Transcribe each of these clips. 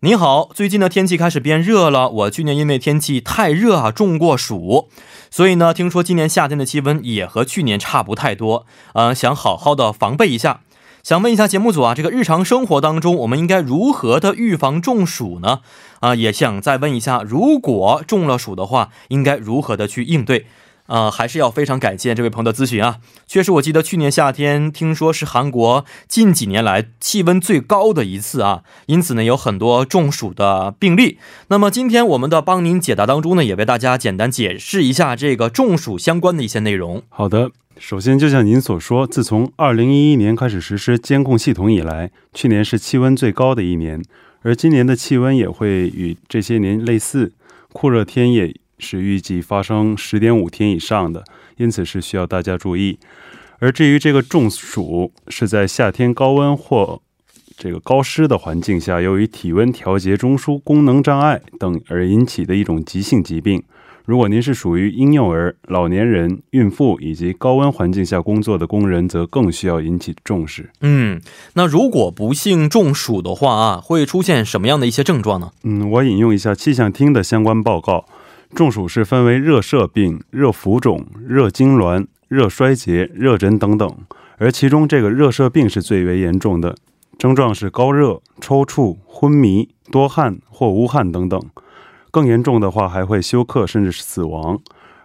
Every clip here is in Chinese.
你好，最近的天气开始变热了，我去年因为天气太热啊中过暑，所以呢，听说今年夏天的气温也和去年差不太多，呃，想好好的防备一下。想问一下节目组啊，这个日常生活当中我们应该如何的预防中暑呢？啊，也想再问一下，如果中了暑的话，应该如何的去应对？啊，还是要非常感谢这位朋友的咨询啊。确实，我记得去年夏天，听说是韩国近几年来气温最高的一次啊，因此呢，有很多中暑的病例。那么今天我们的帮您解答当中呢，也为大家简单解释一下这个中暑相关的一些内容。好的，首先就像您所说，自从二零一一年开始实施监控系统以来，去年是气温最高的一年，而今年的气温也会与这些年类似，酷热天也。是预计发生十点五天以上的，因此是需要大家注意。而至于这个中暑，是在夏天高温或这个高湿的环境下，由于体温调节中枢功能障碍等而引起的一种急性疾病。如果您是属于婴幼儿、老年人、孕妇以及高温环境下工作的工人，则更需要引起重视。嗯，那如果不幸中暑的话啊，会出现什么样的一些症状呢？嗯，我引用一下气象厅的相关报告。中暑是分为热射病、热浮肿、热痉挛、热衰竭、热疹等等，而其中这个热射病是最为严重的，症状是高热、抽搐、昏迷、多汗或无汗等等，更严重的话还会休克甚至是死亡。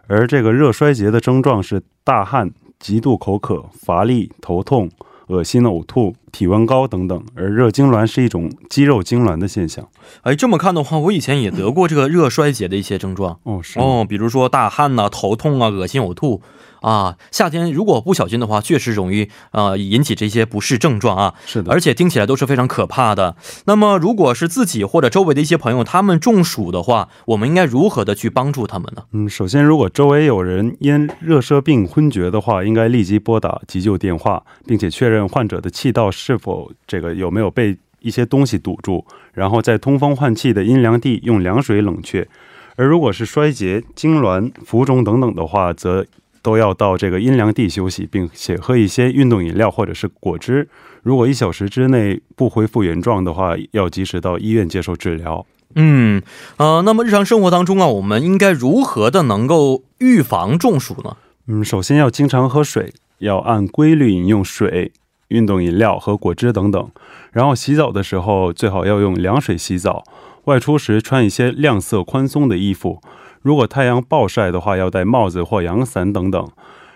而这个热衰竭的症状是大汗、极度口渴、乏力、头痛。恶心、呕吐、体温高等等，而热痉挛是一种肌肉痉挛的现象。哎，这么看的话，我以前也得过这个热衰竭的一些症状。哦，是哦，比如说大汗呐、头痛啊、恶心、呕吐。啊，夏天如果不小心的话，确实容易呃引起这些不适症状啊。是的，而且听起来都是非常可怕的。那么，如果是自己或者周围的一些朋友他们中暑的话，我们应该如何的去帮助他们呢？嗯，首先，如果周围有人因热射病昏厥的话，应该立即拨打急救电话，并且确认患者的气道是否这个有没有被一些东西堵住，然后在通风换气的阴凉地用凉水冷却。而如果是衰竭、痉挛、浮肿等等的话，则都要到这个阴凉地休息，并且喝一些运动饮料或者是果汁。如果一小时之内不恢复原状的话，要及时到医院接受治疗。嗯，呃，那么日常生活当中啊，我们应该如何的能够预防中暑呢？嗯，首先要经常喝水，要按规律饮用水、运动饮料和果汁等等。然后洗澡的时候最好要用凉水洗澡。外出时穿一些亮色宽松的衣服。如果太阳暴晒的话，要戴帽子或阳伞等等。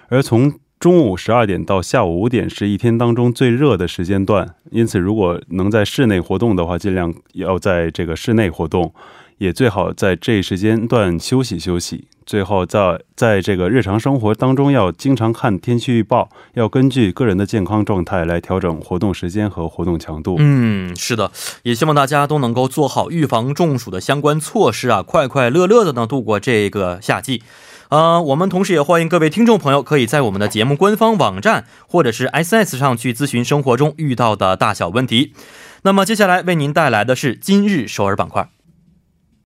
而从中午十二点到下午五点是一天当中最热的时间段，因此如果能在室内活动的话，尽量要在这个室内活动，也最好在这一时间段休息休息。最后，在在这个日常生活当中，要经常看天气预报，要根据个人的健康状态来调整活动时间和活动强度。嗯，是的，也希望大家都能够做好预防中暑的相关措施啊，快快乐乐的呢度过这个夏季。呃，我们同时也欢迎各位听众朋友可以在我们的节目官方网站或者是 S S 上去咨询生活中遇到的大小问题。那么接下来为您带来的是今日首尔板块。